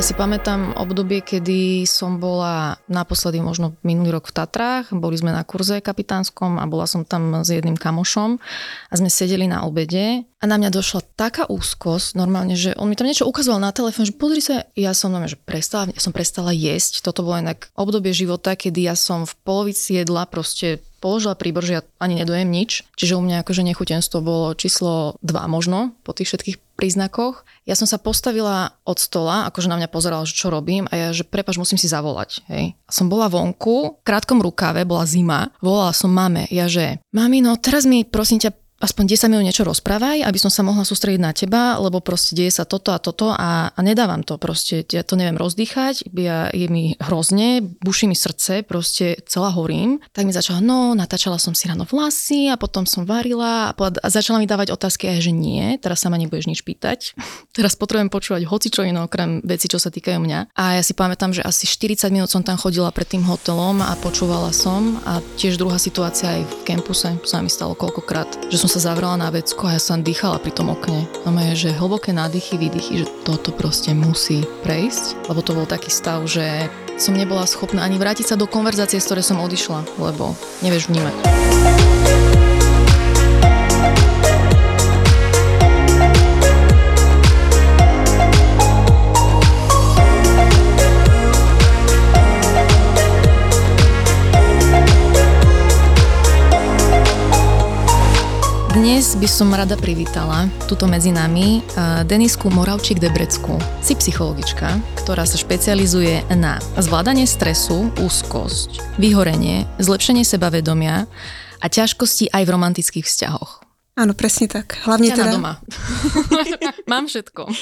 Ja si pamätám obdobie, kedy som bola naposledy možno minulý rok v Tatrách, boli sme na kurze kapitánskom a bola som tam s jedným kamošom a sme sedeli na obede a na mňa došla taká úzkosť, normálne, že on mi tam niečo ukazoval na telefón, že pozri sa, ja som normálne, že prestala, ja som prestala jesť. Toto bolo inak obdobie života, kedy ja som v polovici jedla proste položila príbor, že ja ani nedojem nič. Čiže u mňa akože nechutenstvo bolo číslo 2 možno po tých všetkých príznakoch. Ja som sa postavila od stola, akože na mňa pozerala, že čo robím a ja, že prepač, musím si zavolať. Hej. Som bola vonku, v krátkom rukáve, bola zima, volala som mame, ja že, mami, no teraz mi prosím ťa aspoň 10 minút niečo rozprávaj, aby som sa mohla sústrediť na teba, lebo proste deje sa toto a toto a, a nedávam to proste, ja to neviem rozdýchať, ja, je mi hrozne, buší mi srdce, proste celá horím. Tak mi začala, no, natáčala som si ráno vlasy a potom som varila a, a začala mi dávať otázky aj, že nie, teraz sa ma nebudeš nič pýtať. teraz potrebujem počúvať hoci čo iné okrem veci, čo sa týkajú mňa. A ja si pamätám, že asi 40 minút som tam chodila pred tým hotelom a počúvala som a tiež druhá situácia aj v kampuse sa mi stalo koľkokrát, že som sa zavrela na vecko a ja som dýchala pri tom okne. Mama je, že hlboké nádychy, výdychy, že toto proste musí prejsť, lebo to bol taký stav, že som nebola schopná ani vrátiť sa do konverzácie, z ktorej som odišla, lebo nevieš vnímať. Dnes by som rada privítala tuto medzi nami uh, Denisku Moravčík-Debrecku. Si psychologička, ktorá sa špecializuje na zvládanie stresu, úzkosť, vyhorenie, zlepšenie sebavedomia a ťažkosti aj v romantických vzťahoch. Áno, presne tak. Hlavne Ťa teda... doma. Mám všetko.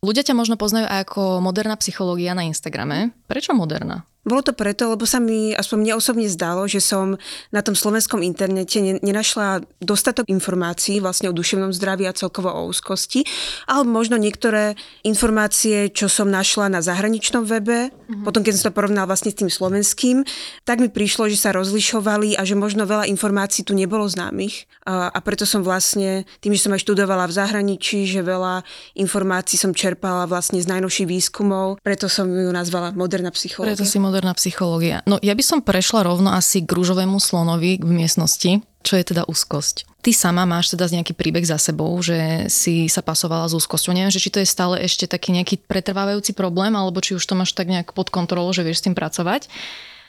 Ľudia ťa možno poznajú aj ako moderná psychológia na Instagrame. Prečo moderná? Bolo to preto, lebo sa mi, aspoň mne osobne zdalo, že som na tom slovenskom internete nenašla dostatok informácií vlastne o duševnom zdraví a celkovo o úzkosti, alebo možno niektoré informácie, čo som našla na zahraničnom webe, mm-hmm. potom keď som to porovnala vlastne s tým slovenským, tak mi prišlo, že sa rozlišovali a že možno veľa informácií tu nebolo známych a, a preto som vlastne, tým, že som aj študovala v zahraničí, že veľa informácií som čerpala vlastne z najnovších výskumov, preto som ju nazvala moderná psychológia. Preto si moderná psychológia. No ja by som prešla rovno asi k rúžovému slonovi v miestnosti, čo je teda úzkosť. Ty sama máš teda nejaký príbeh za sebou, že si sa pasovala s úzkosťou. Neviem, že či to je stále ešte taký nejaký pretrvávajúci problém, alebo či už to máš tak nejak pod kontrolou, že vieš s tým pracovať.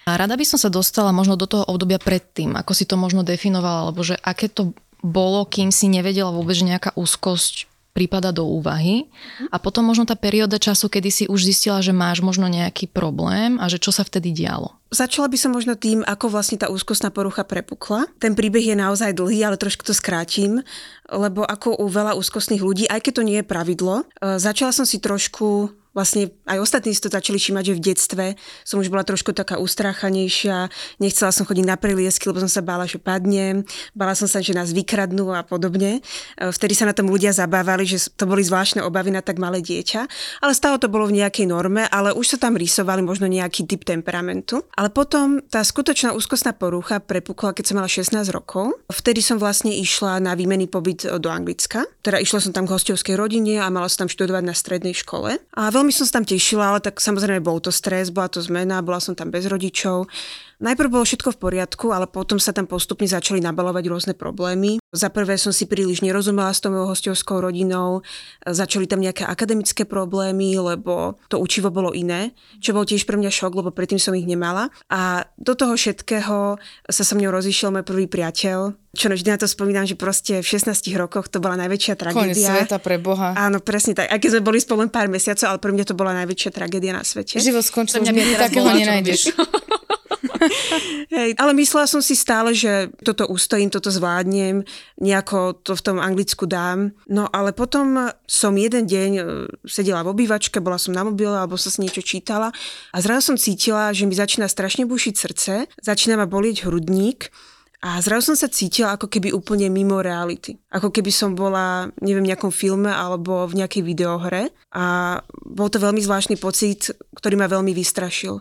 A rada by som sa dostala možno do toho obdobia predtým, ako si to možno definovala, alebo že aké to bolo, kým si nevedela vôbec, že nejaká úzkosť prípada do úvahy a potom možno tá perióda času, kedy si už zistila, že máš možno nejaký problém a že čo sa vtedy dialo. Začala by som možno tým, ako vlastne tá úzkostná porucha prepukla. Ten príbeh je naozaj dlhý, ale trošku to skrátim, lebo ako u veľa úzkostných ľudí, aj keď to nie je pravidlo, e, začala som si trošku vlastne aj ostatní si to začali všímať, že v detstve som už bola trošku taká ustráchanejšia, nechcela som chodiť na preliesky, lebo som sa bála, že padnem, bála som sa, že nás vykradnú a podobne. E, vtedy sa na tom ľudia zabávali, že to boli zvláštne obavy na tak malé dieťa, ale stále to bolo v nejakej norme, ale už sa tam rysovali možno nejaký typ temperamentu. Ale potom tá skutočná úzkostná porucha prepukla, keď som mala 16 rokov. Vtedy som vlastne išla na výmenný pobyt do Anglicka. Teda išla som tam k hostovskej rodine a mala som tam študovať na strednej škole. A veľmi som sa tam tešila, ale tak samozrejme bol to stres, bola to zmena, bola som tam bez rodičov. Najprv bolo všetko v poriadku, ale potom sa tam postupne začali nabalovať rôzne problémy. Za prvé som si príliš nerozumela s tou mojou hostovskou rodinou, začali tam nejaké akademické problémy, lebo to učivo bolo iné, čo bol tiež pre mňa šok, lebo predtým som ich nemala. A do toho všetkého sa so mnou rozišiel môj prvý priateľ, čo vždy na to spomínam, že proste v 16 rokoch to bola najväčšia tragédia. Konec sveta pre Boha. Áno, presne tak. Aj keď sme boli spolu len pár mesiacov, ale pre mňa to bola najväčšia tragédia na svete. Život skončil, nikdy takého nenájdeš. Hej, ale myslela som si stále, že toto ustojím, toto zvládnem, nejako to v tom Anglicku dám. No ale potom som jeden deň e, sedela v obývačke, bola som na mobile alebo som si niečo čítala a zrazu som cítila, že mi začína strašne bušiť srdce, začína ma bolieť hrudník a zrazu som sa cítila ako keby úplne mimo reality. Ako keby som bola, neviem, v nejakom filme alebo v nejakej videohre. A bol to veľmi zvláštny pocit, ktorý ma veľmi vystrašil.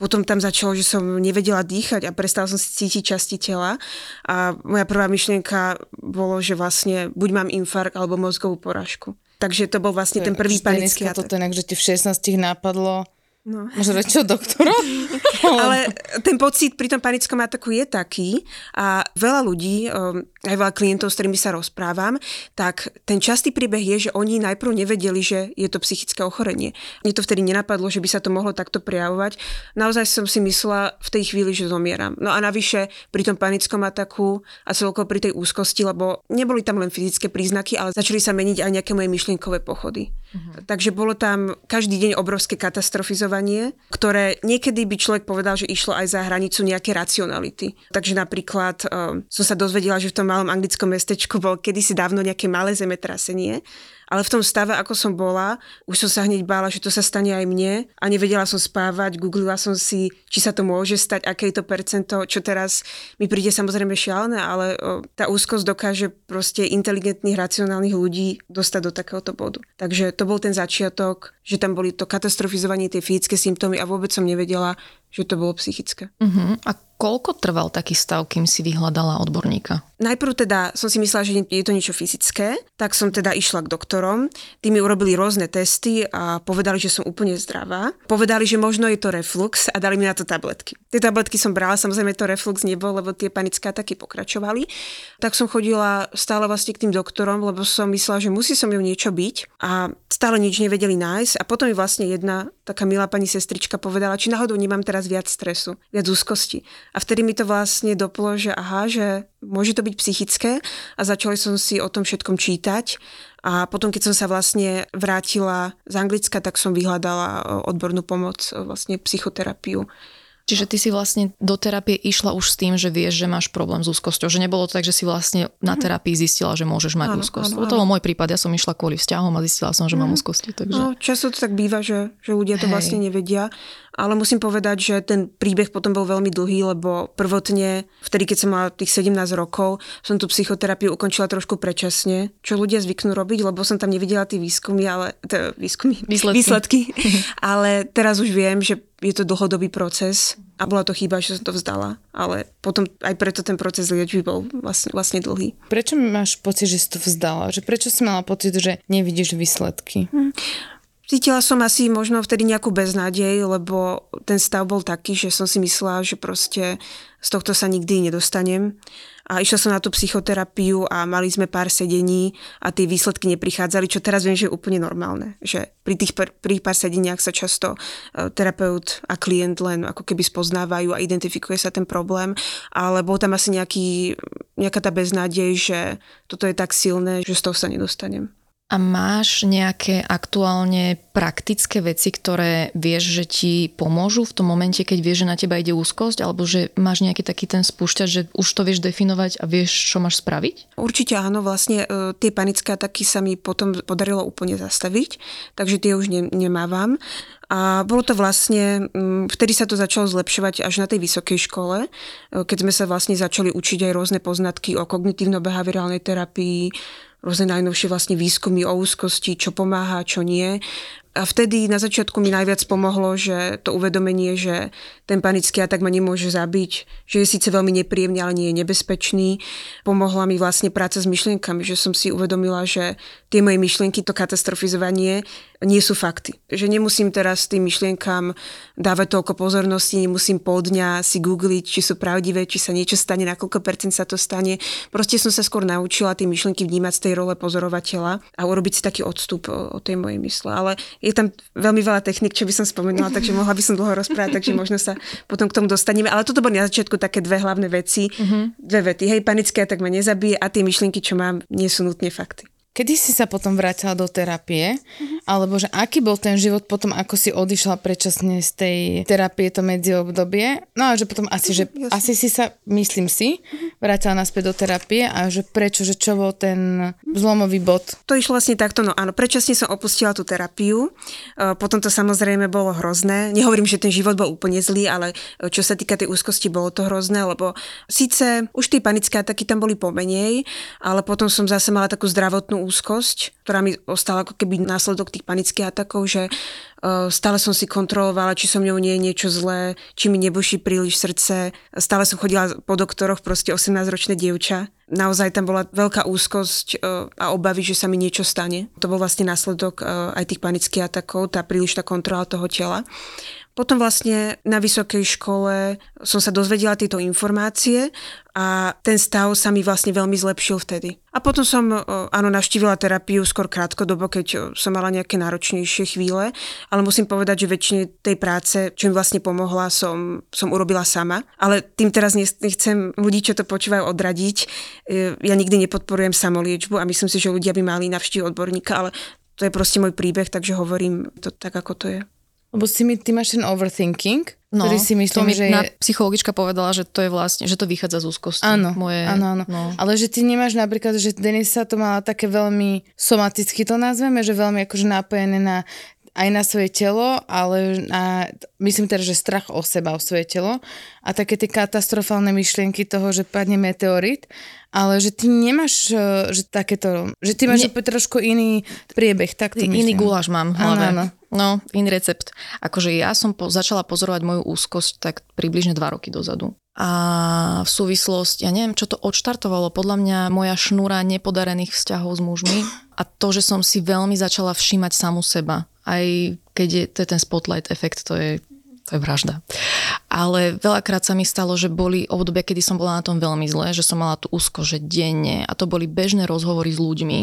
Potom tam začalo, že som nevedela dýchať a prestala som si cítiť časti tela. A moja prvá myšlienka bolo, že vlastne buď mám infarkt alebo mozgovú porážku. Takže to bol vlastne to ten prvý panický atak. Toto inak, že ti v 16 napadlo No. Môže čo, doktora? Ale ten pocit pri tom panickom ataku je taký a veľa ľudí, um, aj veľa klientov, s ktorými sa rozprávam, tak ten častý príbeh je, že oni najprv nevedeli, že je to psychické ochorenie. Mne to vtedy nenapadlo, že by sa to mohlo takto prejavovať. Naozaj som si myslela v tej chvíli, že zomieram. No a navyše pri tom panickom ataku a celkovo pri tej úzkosti, lebo neboli tam len fyzické príznaky, ale začali sa meniť aj nejaké moje myšlienkové pochody. Uh-huh. Takže bolo tam každý deň obrovské katastrofizovanie, ktoré niekedy by človek povedal, že išlo aj za hranicu nejaké racionality. Takže napríklad um, som sa dozvedela, že v tom malom anglickom mestečku bol kedysi dávno nejaké malé zemetrasenie ale v tom stave, ako som bola, už som sa hneď bála, že to sa stane aj mne a nevedela som spávať, googlila som si, či sa to môže stať, aké je to percento, čo teraz mi príde samozrejme šialené, ale tá úzkosť dokáže proste inteligentných, racionálnych ľudí dostať do takéhoto bodu. Takže to bol ten začiatok, že tam boli to katastrofizovanie, tie fyzické symptómy a vôbec som nevedela, že to bolo psychické. Uh-huh. A koľko trval taký stav, kým si vyhľadala odborníka? Najprv teda som si myslela, že je to niečo fyzické, tak som teda išla k doktorom. Tí mi urobili rôzne testy a povedali, že som úplne zdravá. Povedali, že možno je to reflux a dali mi na to tabletky. Tie tabletky som brala, samozrejme to reflux nebol, lebo tie panické ataky pokračovali. Tak som chodila stále vlastne k tým doktorom, lebo som myslela, že musí som ju niečo byť a stále nič nevedeli nájsť. A potom mi vlastne jedna taká milá pani sestrička povedala, či náhodou nemám teraz viac stresu, viac úzkosti. A vtedy mi to vlastne doplo, že aha, že môže to byť psychické a začala som si o tom všetkom čítať. A potom, keď som sa vlastne vrátila z Anglicka, tak som vyhľadala e, odbornú pomoc, e, vlastne psychoterapiu. Čiže ty si vlastne do terapie išla už s tým, že vieš, že máš problém s úzkosťou. Že nebolo to tak, že si vlastne na mhm. terapii zistila, že môžeš mať áno, úzkosť. Áno, áno. To bol môj prípad, ja som išla kvôli vzťahom a zistila som, že mám mhm. úzkosti. Takže... No, často to tak býva, že, že ľudia to Hej. vlastne nevedia. Ale musím povedať, že ten príbeh potom bol veľmi dlhý, lebo prvotne, vtedy, keď som mala tých 17 rokov, som tú psychoterapiu ukončila trošku predčasne, čo ľudia zvyknú robiť, lebo som tam nevidela tie výskumy, ale t- výskumy, výsledky. výsledky. ale teraz už viem, že je to dlhodobý proces a bola to chyba, že som to vzdala, ale potom aj preto ten proces liečby bol vlastne, vlastne dlhý. Prečo máš pocit, že si to vzdala? Že prečo si mala pocit, že nevidíš výsledky? Hm. Cítila som asi možno vtedy nejakú beznádej, lebo ten stav bol taký, že som si myslela, že proste z tohto sa nikdy nedostanem. A išla som na tú psychoterapiu a mali sme pár sedení a tie výsledky neprichádzali, čo teraz viem, že je úplne normálne. Že pri tých pár, pri pár sedeniach sa často e, terapeut a klient len ako keby spoznávajú a identifikuje sa ten problém, ale bol tam asi nejaký, nejaká tá beznádej, že toto je tak silné, že z toho sa nedostanem. A máš nejaké aktuálne praktické veci, ktoré vieš, že ti pomôžu v tom momente, keď vieš, že na teba ide úzkosť, alebo že máš nejaký taký ten spúšťač, že už to vieš definovať a vieš, čo máš spraviť? Určite áno, vlastne e, tie panické ataky sa mi potom podarilo úplne zastaviť, takže tie už ne, nemávam. A bolo to vlastne, mm, vtedy sa to začalo zlepšovať až na tej vysokej škole, e, keď sme sa vlastne začali učiť aj rôzne poznatky o kognitívno-behaviorálnej terapii, rôzne najnovšie vlastne výskumy o úzkosti, čo pomáha, čo nie. A vtedy na začiatku mi najviac pomohlo, že to uvedomenie, že ten panický atak ma nemôže zabiť, že je síce veľmi nepríjemný, ale nie je nebezpečný. Pomohla mi vlastne práca s myšlienkami, že som si uvedomila, že tie moje myšlienky, to katastrofizovanie nie sú fakty. Že nemusím teraz tým myšlienkam dávať toľko pozornosti, nemusím pol dňa si googliť, či sú pravdivé, či sa niečo stane, na koľko percent sa to stane. Proste som sa skôr naučila tie myšlienky vnímať z tej role pozorovateľa a urobiť si taký odstup od tej mojej mysle. Ale je tam veľmi veľa technik, čo by som spomenula, takže mohla by som dlho rozprávať, takže možno sa potom k tomu dostaneme. Ale toto boli na začiatku také dve hlavné veci, uh-huh. dve vety. Hej, panické tak ma nezabije a tie myšlienky, čo mám, nie sú nutne fakty. Kedy si sa potom vrátila do terapie uh-huh. Alebo že aký bol ten život potom, ako si odišla predčasne z tej terapie, to medzi obdobie. No a že potom asi, že Jasne. asi si sa, myslím si, vrátila naspäť do terapie a že prečo, že čo bol ten zlomový bod. To išlo vlastne takto, no áno, predčasne som opustila tú terapiu, E, potom to samozrejme bolo hrozné. Nehovorím, že ten život bol úplne zlý, ale e, čo sa týka tej úzkosti, bolo to hrozné, lebo síce už tie panické ataky tam boli pomenej, ale potom som zase mala takú zdravotnú úzkosť, ktorá mi ostala ako keby následok tých panických atakov, že e, stále som si kontrolovala, či so mňou nie je niečo zlé, či mi nebuší príliš srdce. Stále som chodila po doktoroch, proste 18-ročné dievča. Naozaj tam bola veľká úzkosť e, a obavy, že sa mi niečo stane. To bol vlastne následok e, aj tých panických atakov, tá prílišná kontrola toho tela. Potom vlastne na vysokej škole som sa dozvedela tieto informácie a ten stav sa mi vlastne veľmi zlepšil vtedy. A potom som, e, áno, navštívila terapiu skôr krátkodobo, keď e, som mala nejaké náročnejšie chvíle, ale musím povedať, že väčšine tej práce, čo mi vlastne pomohla, som, som urobila sama. Ale tým teraz nech- nechcem ľudí, čo to počúvajú, odradiť. E, Ja nikdy nepodporujem samoliečbu a myslím si, že ľudia by mali navštíviť odborníka, ale to je proste môj príbeh, takže hovorím to tak, ako to je. Lebo si mi, ty máš ten overthinking, ktorý si No, to myslím, mi že je... psychologička povedala, že to je vlastne, že to vychádza z úzkosti. Áno, Moje, áno, áno. No. Ale že ty nemáš napríklad, že Denisa to mala také veľmi somaticky to nazveme, že veľmi akože napojené na aj na svoje telo, ale na, myslím teda, že strach o seba, o svoje telo a také tie katastrofálne myšlienky toho, že padne meteorit, ale že ty nemáš, eh, že takéto, že ty máš opäť trošku iný priebeh, tak to Iný myslím. guláš mám v hlave. Áno, áno. No, iný recept. Akože ja som po, začala pozorovať moju úzkosť tak približne dva roky dozadu. A v súvislosti, ja neviem, čo to odštartovalo, podľa mňa moja šnúra nepodarených vzťahov s mužmi a to, že som si veľmi začala všímať samu seba. Aj keď je, to je ten spotlight efekt, to je, to je vražda. Ale veľakrát sa mi stalo, že boli obdobia, kedy som bola na tom veľmi zle, že som mala tú úzko, že denne a to boli bežné rozhovory s ľuďmi,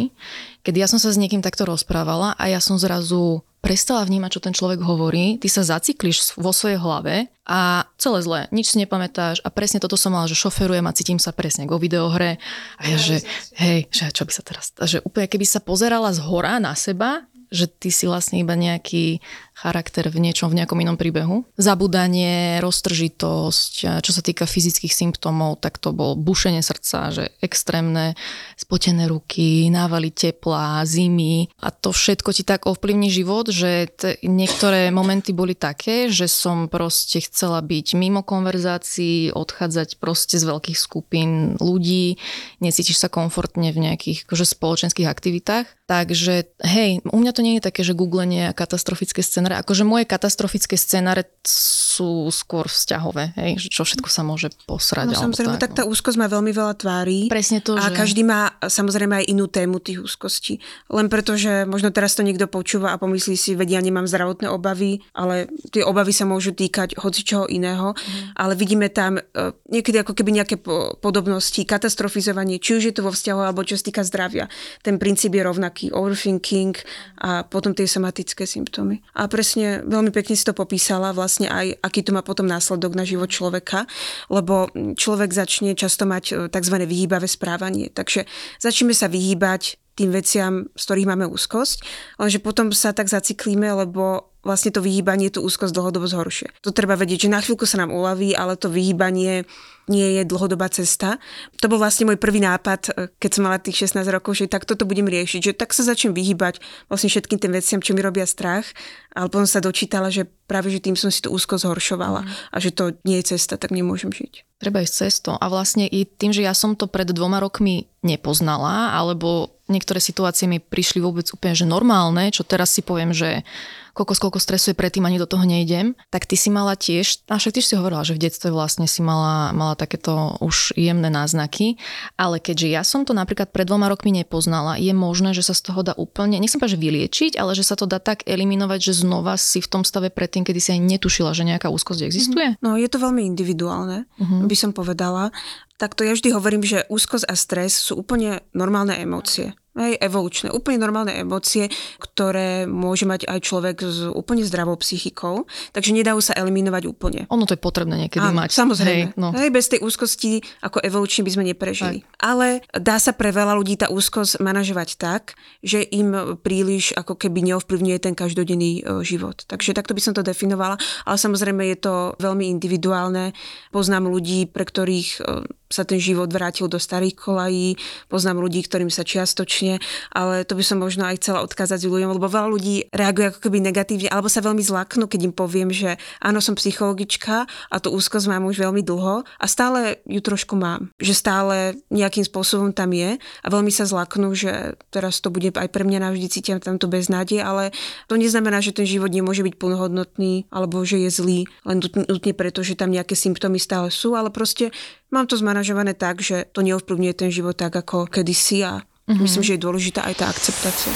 kedy ja som sa s niekým takto rozprávala a ja som zrazu prestala vnímať, čo ten človek hovorí, ty sa zacikliš vo svojej hlave a celé zlé, nič si nepamätáš a presne toto som mala, že šoferujem a cítim sa presne ako videohre a ja, že hej, že čo by sa teraz, že úplne keby sa pozerala z hora na seba, že ty si vlastne iba nejaký charakter v niečom, v nejakom inom príbehu. Zabudanie, roztržitosť, čo sa týka fyzických symptómov, tak to bol bušenie srdca, že extrémne spotené ruky, návaly tepla, zimy a to všetko ti tak ovplyvní život, že t- niektoré momenty boli také, že som proste chcela byť mimo konverzácií, odchádzať proste z veľkých skupín ľudí, necítiš sa komfortne v nejakých akože, spoločenských aktivitách. Takže hej, u mňa to nie je také, že googlenie a katastrofické scenáre. Akože moje katastrofické scenáre sú skôr vzťahové, hej, čo všetko sa môže posrať. No samozrejme, tak tá no. úzkosť má veľmi veľa tvári. Presne to, A že... každý má samozrejme aj inú tému tých úzkostí. Len preto, že možno teraz to niekto počúva a pomyslí si, vedia, ja nemám zdravotné obavy, ale tie obavy sa môžu týkať hoci čoho iného. Mhm. Ale vidíme tam e, niekedy ako keby nejaké po- podobnosti, katastrofizovanie, či už je to vo vzťahu alebo čo sa týka zdravia. Ten princíp je rovnaký. Overthinking a potom tie somatické symptómy. A presne veľmi pekne si to popísala vlastne aj, aký to má potom následok na život človeka, lebo človek začne často mať e, tzv. vyhýbavé správanie. Takže začneme sa vyhýbať tým veciam, z ktorých máme úzkosť, lenže potom sa tak zaciklíme, lebo vlastne to vyhýbanie tú úzkosť dlhodobo zhoršuje. To treba vedieť, že na chvíľku sa nám uľaví, ale to vyhýbanie nie je dlhodobá cesta. To bol vlastne môj prvý nápad, e, keď som mala tých 16 rokov, že tak toto budem riešiť, že tak sa začnem vyhýbať vlastne všetkým tým veciam, čo mi robia strach, ale potom sa dočítala, že práve že tým som si tú úzkosť zhoršovala a že to nie je cesta, tak nemôžem žiť. Treba ísť cestou. A vlastne i tým, že ja som to pred dvoma rokmi nepoznala, alebo niektoré situácie mi prišli vôbec úplne že normálne, čo teraz si poviem, že koľko, koľko stresu je predtým, ani do toho nejdem, tak ty si mala tiež, a však tiež si hovorila, že v detstve vlastne si mala, mala takéto už jemné náznaky, ale keďže ja som to napríklad pred dvoma rokmi nepoznala, je možné, že sa z toho dá úplne, nechcem povedať, že vyliečiť, ale že sa to dá tak eliminovať, že znova si v tom stave predtým, kedy si aj netušila, že nejaká úzkosť existuje. No je to veľmi individuálne, Mhm. by som povedala. Takto ja vždy hovorím, že úzkosť a stres sú úplne normálne emócie. Hej, evolučné, úplne normálne emócie, ktoré môže mať aj človek s úplne zdravou psychikou, takže nedajú sa eliminovať úplne. Ono to je potrebné niekedy Áno, mať. Samozrejme. Hej, no. Hej, bez tej úzkosti ako evolučne by sme neprežili. Tak. Ale dá sa pre veľa ľudí tá úzkosť manažovať tak, že im príliš ako keby neovplyvňuje ten každodenný e, život. Takže takto by som to definovala, ale samozrejme je to veľmi individuálne. Poznám ľudí, pre ktorých e, sa ten život vrátil do starých kolají, poznám ľudí, ktorým sa čiastočne, ale to by som možno aj chcela odkázať ľuďom, lebo veľa ľudí reaguje ako keby negatívne, alebo sa veľmi zlaknú, keď im poviem, že áno, som psychologička a tú úzkosť mám už veľmi dlho a stále ju trošku mám. Že stále nejakým spôsobom tam je a veľmi sa zlaknú, že teraz to bude aj pre mňa navždy cítim tam to beznádej, ale to neznamená, že ten život nemôže byť plnohodnotný alebo že je zlý len nutne preto, že tam nejaké symptómy stále sú, ale proste mám to zmanažované tak, že to neovplyvňuje ten život tak ako kedysi a mm-hmm. myslím, že je dôležitá aj tá akceptácia.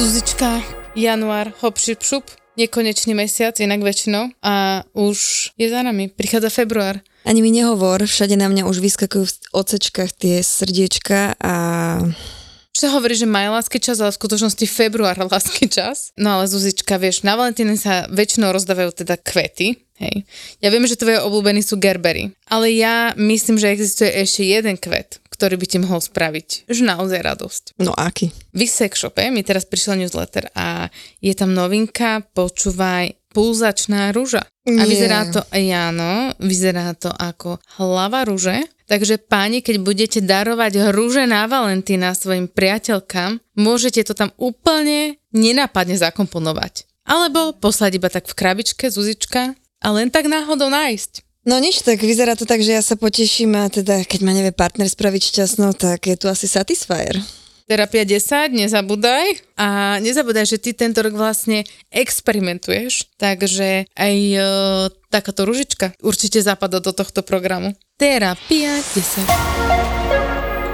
Zuzička, január, hop, šup, šup, nekonečný mesiac, inak väčšinou a už je za nami, prichádza február. Ani mi nehovor, všade na mňa už vyskakujú v ocečkách tie srdiečka a čo sa hovorí, že maj lásky čas, ale v skutočnosti február lásky čas. No ale Zuzička, vieš, na Valentíne sa väčšinou rozdávajú teda kvety, hej. Ja viem, že tvoje obľúbení sú gerbery, ale ja myslím, že existuje ešte jeden kvet, ktorý by ti mohol spraviť že naozaj radosť. No aký? V sex shope mi teraz prišiel newsletter a je tam novinka, počúvaj, pulzačná rúža. A vyzerá to, áno, vyzerá to ako hlava rúže, Takže páni, keď budete darovať rúže na Valentína svojim priateľkám, môžete to tam úplne nenápadne zakomponovať. Alebo poslať iba tak v krabičke Zuzička a len tak náhodou nájsť. No nič, tak vyzerá to tak, že ja sa poteším a teda keď ma nevie partner spraviť šťastnou, tak je tu asi Satisfyer. Terapia 10, nezabúdaj. A nezabúdaj, že ty tento rok vlastne experimentuješ, takže aj e, takáto ružička určite zapadá do tohto programu. Terapia 10.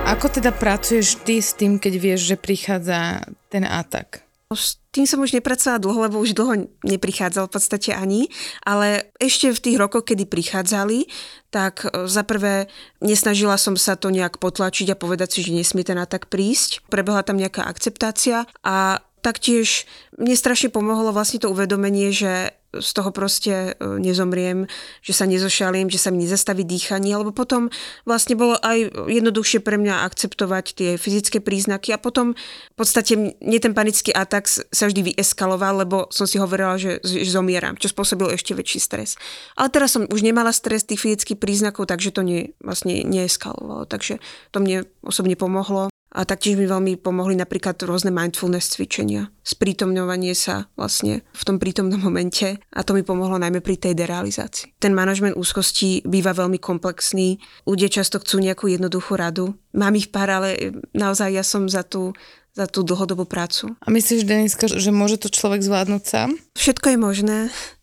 Ako teda pracuješ ty s tým, keď vieš, že prichádza ten atak? S tým som už nepracovala dlho, lebo už dlho neprichádzal v podstate ani, ale ešte v tých rokoch, kedy prichádzali, tak e, za prvé nesnažila som sa to nejak potlačiť a povedať si, že nesmie ten atak prísť. Prebehla tam nejaká akceptácia a taktiež mne strašne pomohlo vlastne to uvedomenie, že z toho proste e, nezomriem, že sa nezošalím, že sa mi nezastaví dýchanie, lebo potom vlastne bolo aj jednoduchšie pre mňa akceptovať tie fyzické príznaky a potom v podstate mne ten panický atak sa vždy vyeskaloval, lebo som si hovorila, že, že zomieram, čo spôsobil ešte väčší stres. Ale teraz som už nemala stres tých fyzických príznakov, takže to nie, vlastne neeskalovalo, takže to mne osobne pomohlo. A taktiež mi veľmi pomohli napríklad rôzne mindfulness cvičenia. Sprítomňovanie sa vlastne v tom prítomnom momente a to mi pomohlo najmä pri tej derealizácii. Ten manažment úzkosti býva veľmi komplexný. Ľudia často chcú nejakú jednoduchú radu. Mám ich pár, ale naozaj ja som za tú za tú dlhodobú prácu. A myslíš, Deniska, že môže to človek zvládnuť sám? Všetko je možné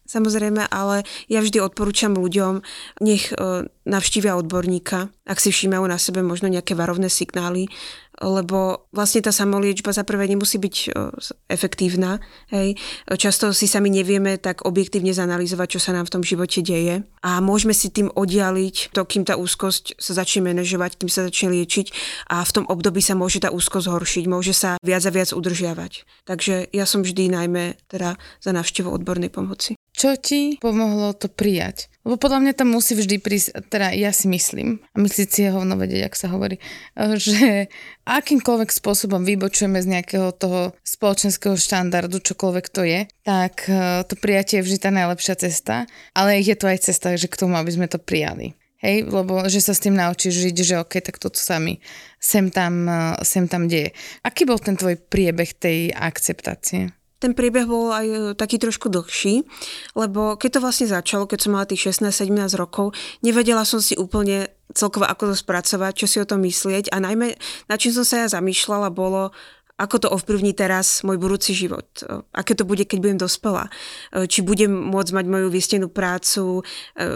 samozrejme, ale ja vždy odporúčam ľuďom, nech e, navštívia odborníka, ak si všímajú na sebe možno nejaké varovné signály, lebo vlastne tá samoliečba za prvé nemusí byť e, efektívna. Hej. Často si sami nevieme tak objektívne zanalizovať, čo sa nám v tom živote deje a môžeme si tým oddialiť to, kým tá úzkosť sa začne manažovať, kým sa začne liečiť a v tom období sa môže tá úzkosť zhoršiť, môže sa viac a viac udržiavať. Takže ja som vždy najmä teda za návštevu odbornej pomoci. Čo ti pomohlo to prijať? Lebo podľa mňa tam musí vždy prísť, teda ja si myslím, a myslíť si je hovno vedieť, ak sa hovorí, že akýmkoľvek spôsobom vybočujeme z nejakého toho spoločenského štandardu, čokoľvek to je, tak e, to prijatie je vždy tá najlepšia cesta, ale je to aj cesta, že k tomu, aby sme to prijali. Hej, lebo že sa s tým naučíš žiť, že ok, tak toto sa mi sem tam, e, sem tam deje. Aký bol ten tvoj priebeh tej akceptácie? Ten priebeh bol aj e, taký trošku dlhší, lebo keď to vlastne začalo, keď som mala tých 16-17 rokov, nevedela som si úplne celkovo ako to spracovať, čo si o tom myslieť a najmä na čím som sa ja zamýšľala bolo, ako to ovplyvní teraz môj budúci život, e, aké to bude, keď budem dospelá, e, či budem môcť mať moju vystenú prácu,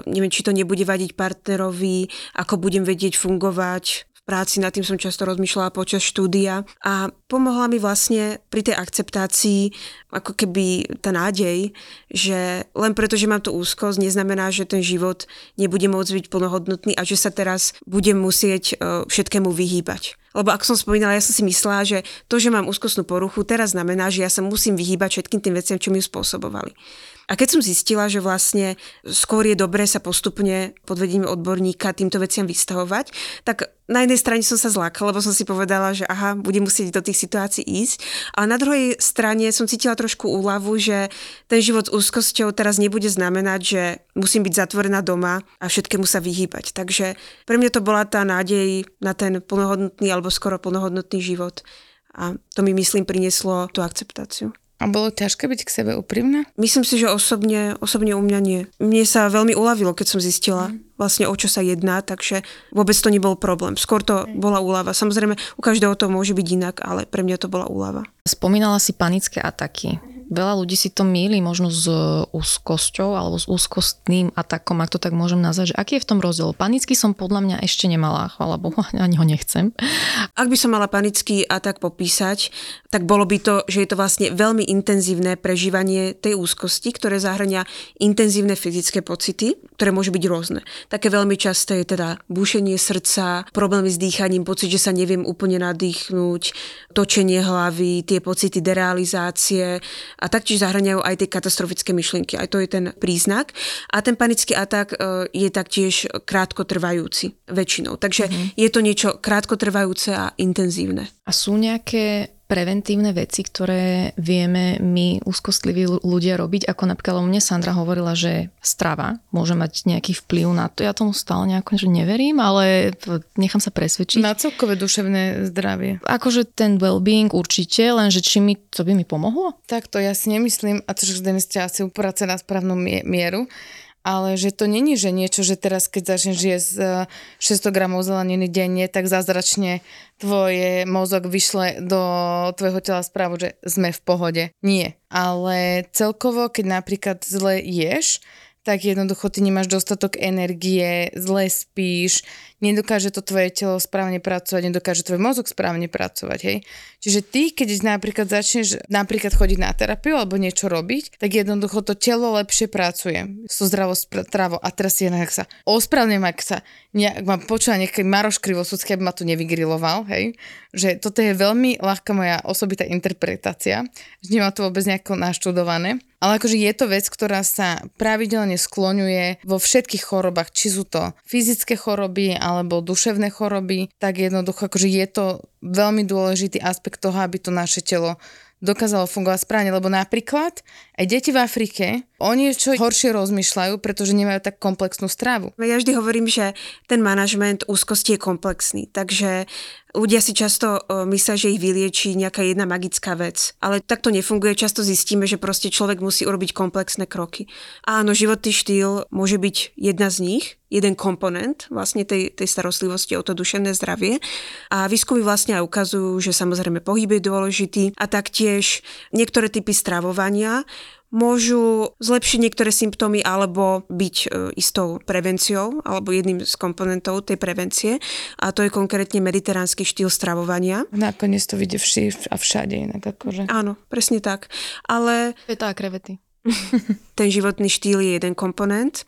neviem, či to nebude vadiť partnerovi, ako budem vedieť fungovať práci, nad tým som často rozmýšľala počas štúdia a pomohla mi vlastne pri tej akceptácii ako keby tá nádej, že len preto, že mám tú úzkosť, neznamená, že ten život nebude môcť byť plnohodnotný a že sa teraz budem musieť e, všetkému vyhýbať Lebo ako som spomínala, ja som si myslela, že to, že mám úzkostnú poruchu, teraz znamená, že ja sa musím vyhýbať všetkým tým veciam, čo mi ju spôsobovali. A keď som zistila, že vlastne skôr je dobré sa postupne pod vedením odborníka týmto veciam vystavovať, tak na jednej strane som sa zlákala, lebo som si povedala, že aha, budem musieť do tých situácií ísť. Ale na druhej strane som cítila trošku úľavu, že ten život s úzkosťou teraz nebude znamenať, že musím byť zatvorená doma a všetkému sa vyhýbať. Takže pre mňa to bola tá nádej na ten plnohodnotný alebo skoro plnohodnotný život. A to mi, myslím, prinieslo tú akceptáciu. A bolo ťažké byť k sebe úprimná? Myslím si, že osobne, osobne u mňa nie. Mne sa veľmi uľavilo, keď som zistila mm. vlastne o čo sa jedná, takže vôbec to nebol problém. Skôr to bola úlava. Samozrejme, u každého to môže byť inak, ale pre mňa to bola úlava. Spomínala si panické ataky. Veľa ľudí si to míli možno s úzkosťou alebo s úzkostným atakom, ak to tak môžem nazvať. Že aký je v tom rozdiel? Panický som podľa mňa ešte nemala, chvala Bohu, ani ho nechcem. Ak by som mala panický atak popísať, tak bolo by to, že je to vlastne veľmi intenzívne prežívanie tej úzkosti, ktoré zahrania intenzívne fyzické pocity, ktoré môžu byť rôzne. Také veľmi časté je teda búšenie srdca, problémy s dýchaním, pocit, že sa neviem úplne nadýchnuť, točenie hlavy, tie pocity derealizácie a taktiež zahraniajú aj tie katastrofické myšlienky. Aj to je ten príznak. A ten panický atak e, je taktiež krátkotrvajúci väčšinou. Takže mm-hmm. je to niečo krátkotrvajúce a intenzívne. A sú nejaké preventívne veci, ktoré vieme my úzkostliví ľudia robiť, ako napríklad o mne Sandra hovorila, že strava môže mať nejaký vplyv na to. Ja tomu stále nejako že neverím, ale nechám sa presvedčiť. Na celkové duševné zdravie. Akože ten well-being určite, lenže či mi to by mi pomohlo? Tak to ja si nemyslím, a to, že Denis asi uprace na správnu mieru, ale že to není, že niečo, že teraz keď začneš jesť 600 gramov zeleniny denne, tak zázračne tvoje mozog vyšle do tvojho tela správu, že sme v pohode. Nie. Ale celkovo, keď napríklad zle ješ, tak jednoducho ty nemáš dostatok energie, zle spíš, nedokáže to tvoje telo správne pracovať, nedokáže tvoj mozog správne pracovať, hej. Čiže ty, keď napríklad začneš napríklad chodiť na terapiu alebo niečo robiť, tak jednoducho to telo lepšie pracuje so zdravou stravou. A teraz si jednak sa ospravne, ak sa nejak, mám počula nejaký Maroš Krivosudský, aby ma to nevygriloval, hej. Že toto je veľmi ľahká moja osobitá interpretácia, že nemám to vôbec nejako naštudované. Ale akože je to vec, ktorá sa pravidelne skloňuje vo všetkých chorobách, či sú to fyzické choroby alebo duševné choroby, tak jednoducho akože je to veľmi dôležitý aspekt toho, aby to naše telo dokázalo fungovať správne, lebo napríklad aj deti v Afrike o niečo horšie rozmýšľajú, pretože nemajú tak komplexnú stravu. Ja vždy hovorím, že ten manažment úzkosti je komplexný, takže ľudia si často myslia, že ich vylieči nejaká jedna magická vec, ale tak to nefunguje. Často zistíme, že proste človek musí urobiť komplexné kroky. Áno, životný štýl môže byť jedna z nich, jeden komponent vlastne tej, tej starostlivosti o to duševné zdravie. A výskumy vlastne aj ukazujú, že samozrejme pohyb je dôležitý a taktiež niektoré typy stravovania môžu zlepšiť niektoré symptómy alebo byť e, istou prevenciou alebo jedným z komponentov tej prevencie a to je konkrétne mediteránsky štýl stravovania. Nakoniec to vidie vši a všade inak akože. Áno, presne tak. Ale... Feta a krevety. Ten životný štýl je jeden komponent,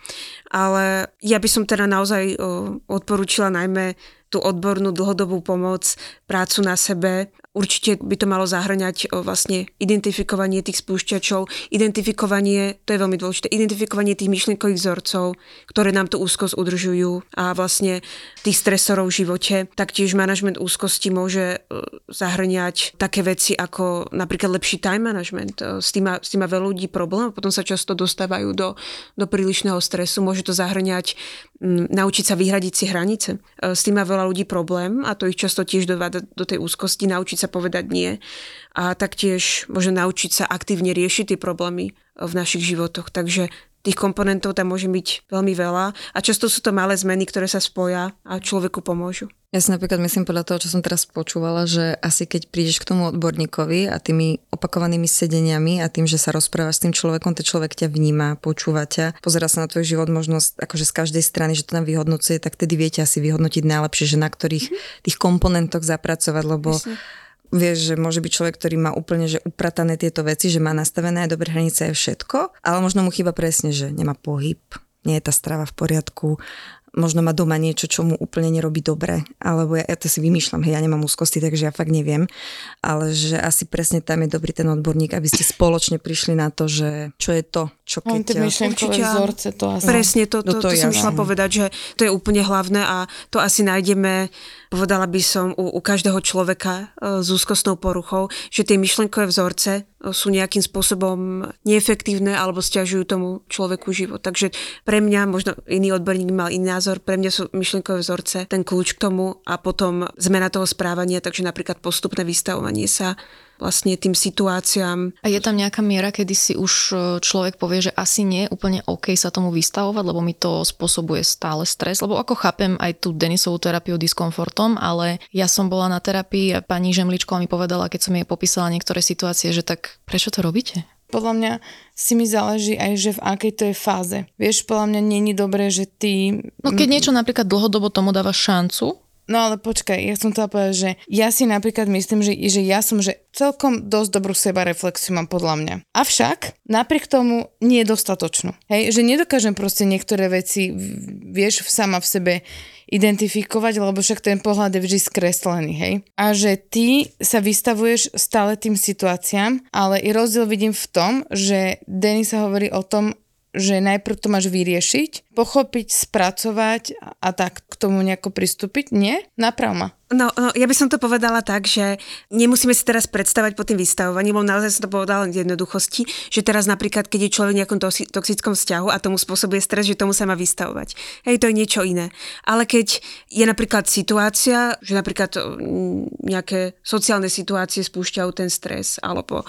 ale ja by som teda naozaj odporúčila najmä tú odbornú dlhodobú pomoc, prácu na sebe Určite by to malo zahrňať vlastne identifikovanie tých spúšťačov, identifikovanie, to je veľmi dôležité, identifikovanie tých myšlienkových vzorcov, ktoré nám tú úzkosť udržujú a vlastne tých stresorov v živote. Taktiež manažment úzkosti môže zahrňať také veci ako napríklad lepší time management. S tým má, s tým má veľa ľudí problém, potom sa často dostávajú do, do prílišného stresu. Môže to zahrňať m, naučiť sa vyhradiť si hranice. S tým má veľa ľudí problém a to ich často tiež dováda do tej úzkosti, naučiť sa povedať nie a taktiež možno naučiť sa aktívne riešiť tie problémy v našich životoch. Takže tých komponentov tam môže byť veľmi veľa a často sú to malé zmeny, ktoré sa spoja a človeku pomôžu. Ja si napríklad myslím podľa toho, čo som teraz počúvala, že asi keď prídeš k tomu odborníkovi a tými opakovanými sedeniami a tým, že sa rozprávaš s tým človekom, ten človek ťa vníma, počúva ťa, pozera sa na tvoj život možno akože z každej strany, že to tam vyhodnocuje, tak tedy viete asi vyhodnotiť najlepšie, že na ktorých tých komponentoch zapracovať, lebo Myslím Vieš, že môže byť človek, ktorý má úplne že upratané tieto veci, že má nastavené aj dobré hranice aj všetko, ale možno mu chýba presne, že nemá pohyb, nie je tá strava v poriadku, možno má doma niečo, čo mu úplne nerobí dobre, alebo ja, ja to si vymýšľam, hej, ja nemám úzkosti, takže ja fakt neviem, ale že asi presne tam je dobrý ten odborník, aby ste spoločne prišli na to, že čo je to, čo keď... On tie myšlenkové vzorce, to asi... Presne to, No to, to to, som jasné. išla povedať, že to je úplne hlavné a to asi nájdeme, povedala by som, u, u každého človeka e, s úzkostnou poruchou, že tie myšlenkové vzorce e, sú nejakým spôsobom neefektívne alebo stiažujú tomu človeku život. Takže pre mňa, možno iný odborník mal iný názor, pre mňa sú myšlenkové vzorce ten kľúč k tomu a potom zmena toho správania, takže napríklad postupné vystavovanie sa vlastne tým situáciám. A je tam nejaká miera, kedy si už e, človek povie, že asi nie je úplne OK sa tomu vystavovať, lebo mi to spôsobuje stále stres, lebo ako chápem aj tú Denisovú terapiu diskomfortom, ale ja som bola na terapii a pani Žemličková mi povedala, keď som jej popísala niektoré situácie, že tak prečo to robíte? Podľa mňa si mi záleží aj, že v akej to je fáze. Vieš, podľa mňa není dobré, že ty... No keď niečo napríklad dlhodobo tomu dáva šancu, No ale počkaj, ja som chcela povedať, že ja si napríklad myslím, že, že ja som, že celkom dosť dobrú seba reflexiu mám podľa mňa. Avšak napriek tomu nie je dostatočnú. Hej, že nedokážem proste niektoré veci, vieš, sama v sebe identifikovať, lebo však ten pohľad je vždy skreslený, hej. A že ty sa vystavuješ stále tým situáciám, ale i rozdiel vidím v tom, že Denis sa hovorí o tom, že najprv to máš vyriešiť, pochopiť, spracovať a, tak k tomu nejako pristúpiť. Nie? Naprav ma. No, no, ja by som to povedala tak, že nemusíme si teraz predstavať po tým vystavovaní, lebo naozaj som to povedala len v jednoduchosti, že teraz napríklad, keď je človek v nejakom toxi- toxickom vzťahu a tomu spôsobuje stres, že tomu sa má vystavovať. Hej, to je niečo iné. Ale keď je napríklad situácia, že napríklad mm, nejaké sociálne situácie spúšťajú ten stres, alebo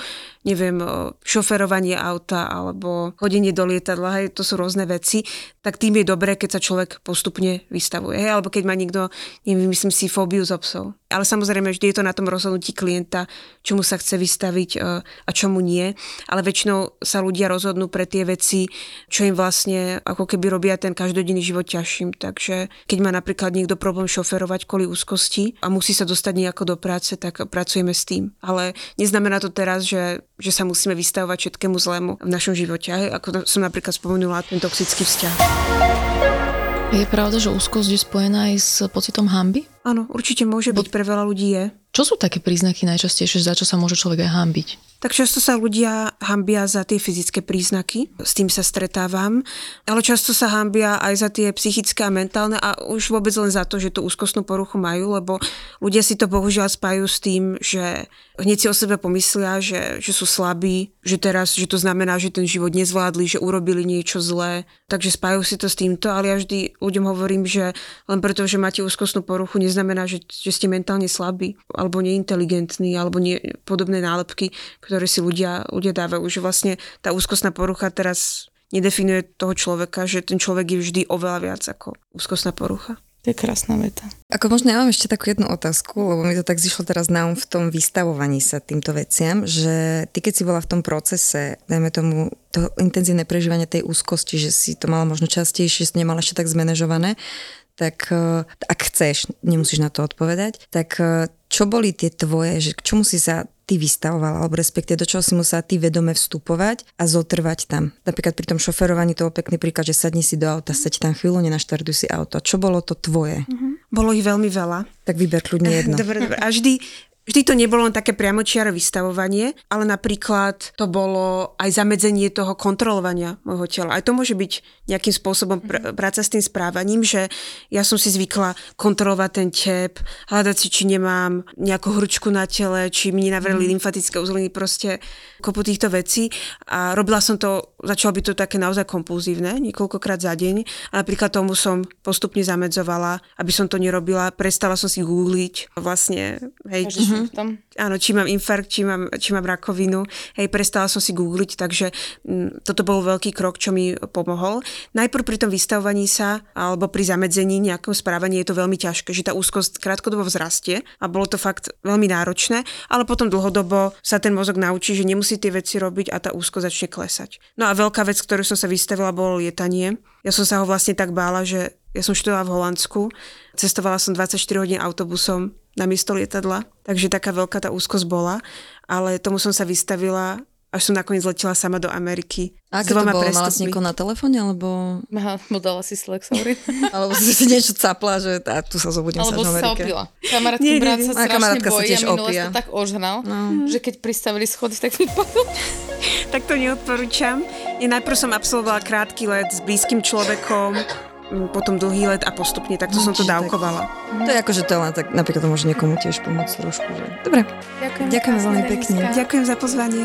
neviem, šoferovanie auta, alebo chodenie do lietadla, hej, to sú rôzne veci, tak tým je dobré, keď sa človek postupne vystavuje. Hej, alebo keď má niekto, neviem, myslím si, fóbiu zo psov. Ale samozrejme, vždy je to na tom rozhodnutí klienta, čomu sa chce vystaviť e, a čomu nie. Ale väčšinou sa ľudia rozhodnú pre tie veci, čo im vlastne ako keby robia ten každodenný život ťažším. Takže keď má napríklad niekto problém šoferovať kvôli úzkosti a musí sa dostať nejako do práce, tak pracujeme s tým. Ale neznamená to teraz, že, že sa musíme vystavovať všetkému zlému v našom živote. Ako som napríklad spomenula, ten toxický vzťah. je pravda, že úzkosť je spojená aj s pocitom hamby? Áno, určite môže byť, pre veľa ľudí je. Čo sú také príznaky najčastejšie, za čo sa môže človek aj hambiť? Tak často sa ľudia hambia za tie fyzické príznaky, s tým sa stretávam, ale často sa hambia aj za tie psychické a mentálne a už vôbec len za to, že tú úzkostnú poruchu majú, lebo ľudia si to bohužiaľ spájú s tým, že hneď si o sebe pomyslia, že, že sú slabí, že teraz, že to znamená, že ten život nezvládli, že urobili niečo zlé, takže spájajú si to s týmto, ale ja vždy ľuďom hovorím, že len preto, že máte úzkostnú poruchu, neznamená, že, že ste mentálne slabí alebo neinteligentní alebo nie, podobné nálepky, ktoré si ľudia, ľudia dávajú, že vlastne tá úzkostná porucha teraz nedefinuje toho človeka, že ten človek je vždy oveľa viac ako úzkostná porucha. To je krásna veta. Ako možno ja mám ešte takú jednu otázku, lebo mi to tak zišlo teraz na um v tom vystavovaní sa týmto veciam, že ty keď si bola v tom procese, dajme tomu to intenzívne prežívanie tej úzkosti, že si to mala možno častejšie, si nemala ešte tak zmanéžované, tak eh, ak chceš, nemusíš na to odpovedať, tak eh, čo boli tie tvoje, že k čomu si sa ty vystavovala, alebo respektíve do čoho si musela ty vedome vstupovať a zotrvať tam. Napríklad pri tom šoferovaní to bol pekný príklad, že sadni si do auta, seď tam chvíľu, nenaštartuj si auto. Čo bolo to tvoje? Bolo ich veľmi veľa. Tak vyber kľudne jedno. Dobre, dobre. A vždy, vždy to nebolo len také priamočiare vystavovanie, ale napríklad to bolo aj zamedzenie toho kontrolovania môjho tela. Aj to môže byť nejakým spôsobom pr- práca s tým správaním, že ja som si zvykla kontrolovať ten tep, hľadať si, či nemám nejakú hručku na tele, či mi nenavreli lymfatické uzliny, proste kopu týchto vecí. A robila som to, začalo byť to také naozaj kompulzívne, niekoľkokrát za deň. A napríklad tomu som postupne zamedzovala, aby som to nerobila. Prestala som si googliť vlastne, hej, v tom. áno, či mám infarkt, či mám, či mám rakovinu. Hej, prestala som si googliť, takže m, toto bol veľký krok, čo mi pomohol. Najprv pri tom vystavovaní sa alebo pri zamedzení nejakom správaní je to veľmi ťažké, že tá úzkosť krátkodobo vzrastie a bolo to fakt veľmi náročné, ale potom dlhodobo sa ten mozog naučí, že nemusí tie veci robiť a tá úzkosť začne klesať. No a veľká vec, ktorú som sa vystavila, bolo lietanie. Ja som sa ho vlastne tak bála, že ja som študovala v Holandsku, cestovala som 24 hodín autobusom na miesto lietadla, takže taká veľká tá úzkosť bola, ale tomu som sa vystavila až som nakoniec letela sama do Ameriky. A aké to bolo? Mala si niekoho na telefóne, alebo, Mala, mu dala si Slexaurin. alebo si si niečo capla, že a tu sa zobudím Alebo sa v sa Amerike. opila. Kamarátky Nie, nie, brat nie. sa A strašne sa bojí a minule to tak ožral, No. že keď pristavili schody, tak vypadol. Tak to neodporúčam. Ja najprv som absolvovala krátky let s blízkym človekom, potom dlhý let a postupne takto som to čiže tak- dávkovala. To je ako, že to len tak, napríklad to môže niekomu tiež pomôcť trošku. Že... Dobre, Ďakujem, Ďakujem veľmi pekne. Ďakujem za pozvanie.